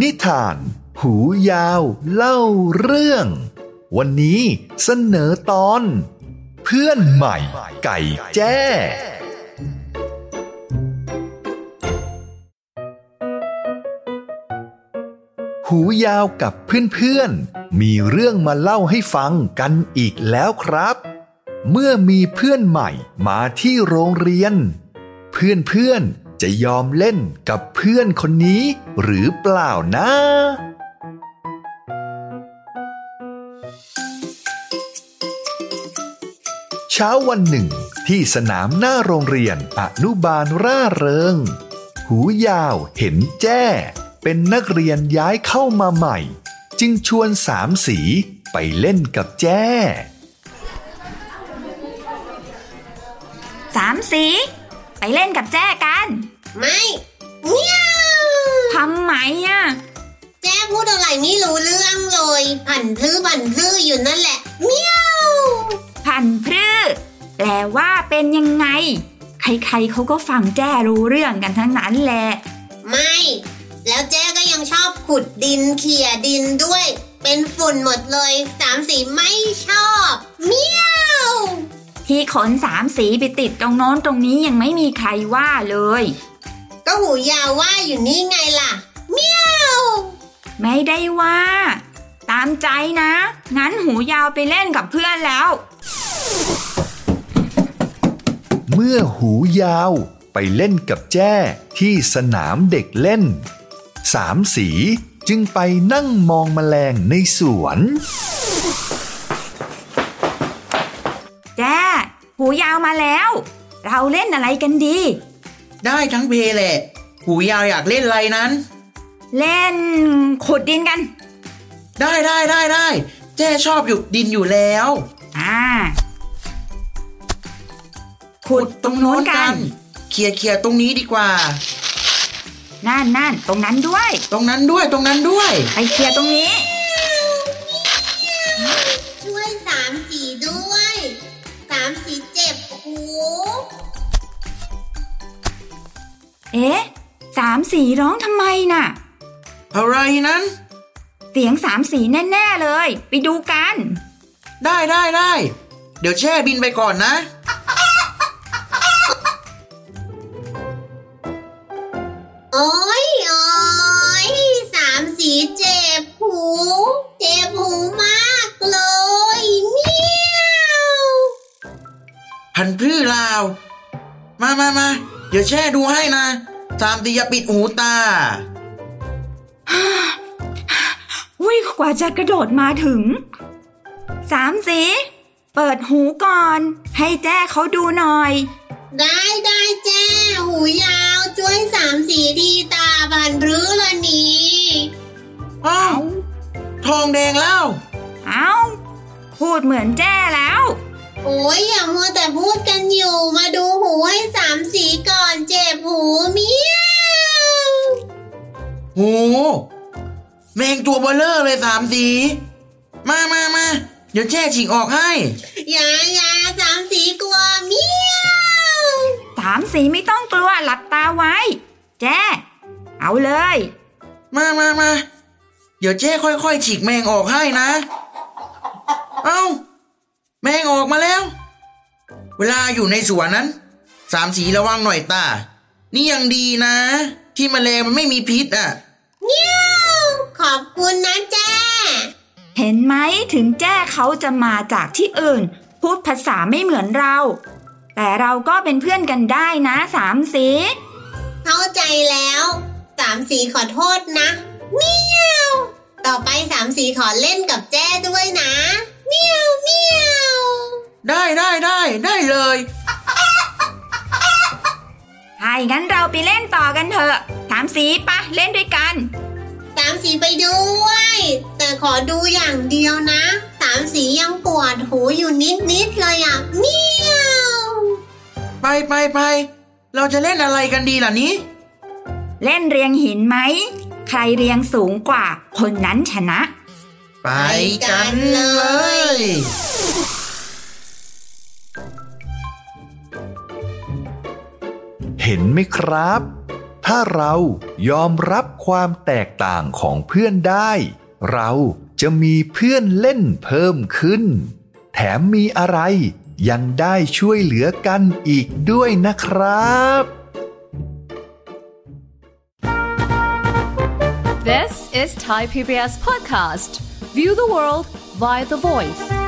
นิทาน หูยาวเล่าเรื่อง วันนี้เสนอตอน เพื่อนใหม่ไก่แจ้หูยาวกับเพื่อนๆ มีเรื่องมาเล่าให้ฟังกันอีกแล้วครับ เมื่อมีเพื่อนใหม่มาที่โรงเรียน เพื่อนๆ จะยอมเล่นกับเพื่อนคนนี้หรือเปล่านะ เช้าวันหนึ่ง ที่สนามหน้าโรงเรียนอนุบาลร่าเริง หูยาวเห็นแจ้ เป็นนักเรียนย้ายเข้ามาใหม่ จึงชวนสามสีไปเล่นกับแจ้สามสี ไปเล่นกับแจ้กัน ไม่เมียวทำไมอะ แจ้พูดอะไรไม่รู้เรื่องเลยผันพลื้อผันพลื้ออยู่นั่นแหละเมียวพันธุ์พืชแปลว่าเป็นยังไง ใครๆเขาก็ฟังแจ้รู้เรื่องกันทั้งนั้นแหละ ไม่ แล้วแจ้ก็ยังชอบขุดดินเขี่ยดินด้วย เป็นฝุ่นหมดเลยสามสีไม่ชอบเมียว ที่ขนสามสีไปติดตรงโน้นตรงนี้ยังไม่มีใครว่าเลย ก็หูยาวว่าอยู่นี่ไงล่ะ เมียวไม่ได้ว่า ตามใจนะ งั้นหูยาวไปเล่นกับเพื่อนแล้ว เมื่อหูยาวไปเล่นกับแจ้ที่สนามเด็กเล่น สามสีจึงไปนั่งมองแมลงในสวน หูยาวมาแล้ว เราเล่นอะไรกันดี ได้ทั้งเพแหละ หูยาวอยากเล่นอะไรนั้น เล่นขุดดินกัน ได้ได้ได้ได้แจ้ชอบอยู่ดินอยู่แล้ว อ่า ขุดตรงโน้นกันเคลียร์เคลียร์ตรงนี้ดีกว่า นั่นนั่นตรงนั้นด้วย ตรงนั้นด้วยตรงนั้นด้วย ไปเคลียร์ตรงนี้ เอ๊ะสามสีร้องทำไมน่ะ อะไรนั้น เสียงสามสีแน่ ๆเลย ไปดูกัน ได้ได้ได้ เดี๋ยวแช่บินไปก่อนนะ โอ้ยโอ้ยสามสีเจ็บหู เจ็บหูมากเลยเมียวพันพืชลาว มามามาเดี๋ยวแช่ดูให้นะสามตีอย่าปิดหูตาวิ่งกว่าจะกระโดดมาถึงสามสีเปิดหูก่อน ให้แจ้เขาดูหน่อย ได้ได้แจ้หูยาวช่วยสามสีทีตาบันรื้อละนี้อ้าวทองแดงแล้วเอ้าพูดเหมือนแจ้แล้ว โอ้ยอย่ามัวแต่พูดกันอยู่มาดูหูให้ สามสีก่อนเจ็บหูเมียวโหแมงตัวเบลเลอร์เลยสามสี มามามาเดี๋ยวแช่ฉีกออกให้ อย่าอย่าสามสีกลัวเมียวสามสีไม่ต้องกลัวหลับตาไว้ แจ้ เอาเลย มามามาเดี๋ยวเจ้ค่อยๆฉีกแมงออกให้นะ เอา้า แมงออกมาแล้ว เวลาอยู่ในสวนนั้น สามสีระวังหน่อยตา นี่ยังดีนะ ที่แมลงมันไม่มีพิษอะเมียวขอบคุณนะแจ้เห็นไหมถึงแจ้เขาจะมาจากที่อื่น พูดภาษาไม่เหมือนเรา แต่เราก็เป็นเพื่อนกันได้นะสามสี เข้าใจแล้วสามสีขอโทษนะเมียวต่อไปสามสีขอเล่นกับแจ้ด้วยนะเมียวเมียวได้ได้ได้ได้เลยให้ งั้นเราไปเล่นต่อกันเถอะสามสีปะเล่นด้วยกัน สามสีไปด้วย แต่ขอดูอย่างเดียวนะ สามสียังปวดหูอยู่นิดนิดๆเลยอะเมียวไปไปไป เราจะเล่นอะไรกันดีล่ะนี้ เล่นเรียงหินไหม ใครเรียงสูงกว่า คนนั้นชนะ ไปกันเลย เห็นไหมครับ ถ้าเรายอมรับความแตกต่างของเพื่อนได้ เราจะมีเพื่อนเล่นเพิ่มขึ้น แถมมีอะไรยังได้ช่วยเหลือกันอีกด้วยนะครับ This is Thai PBS podcast. View the world via the voice.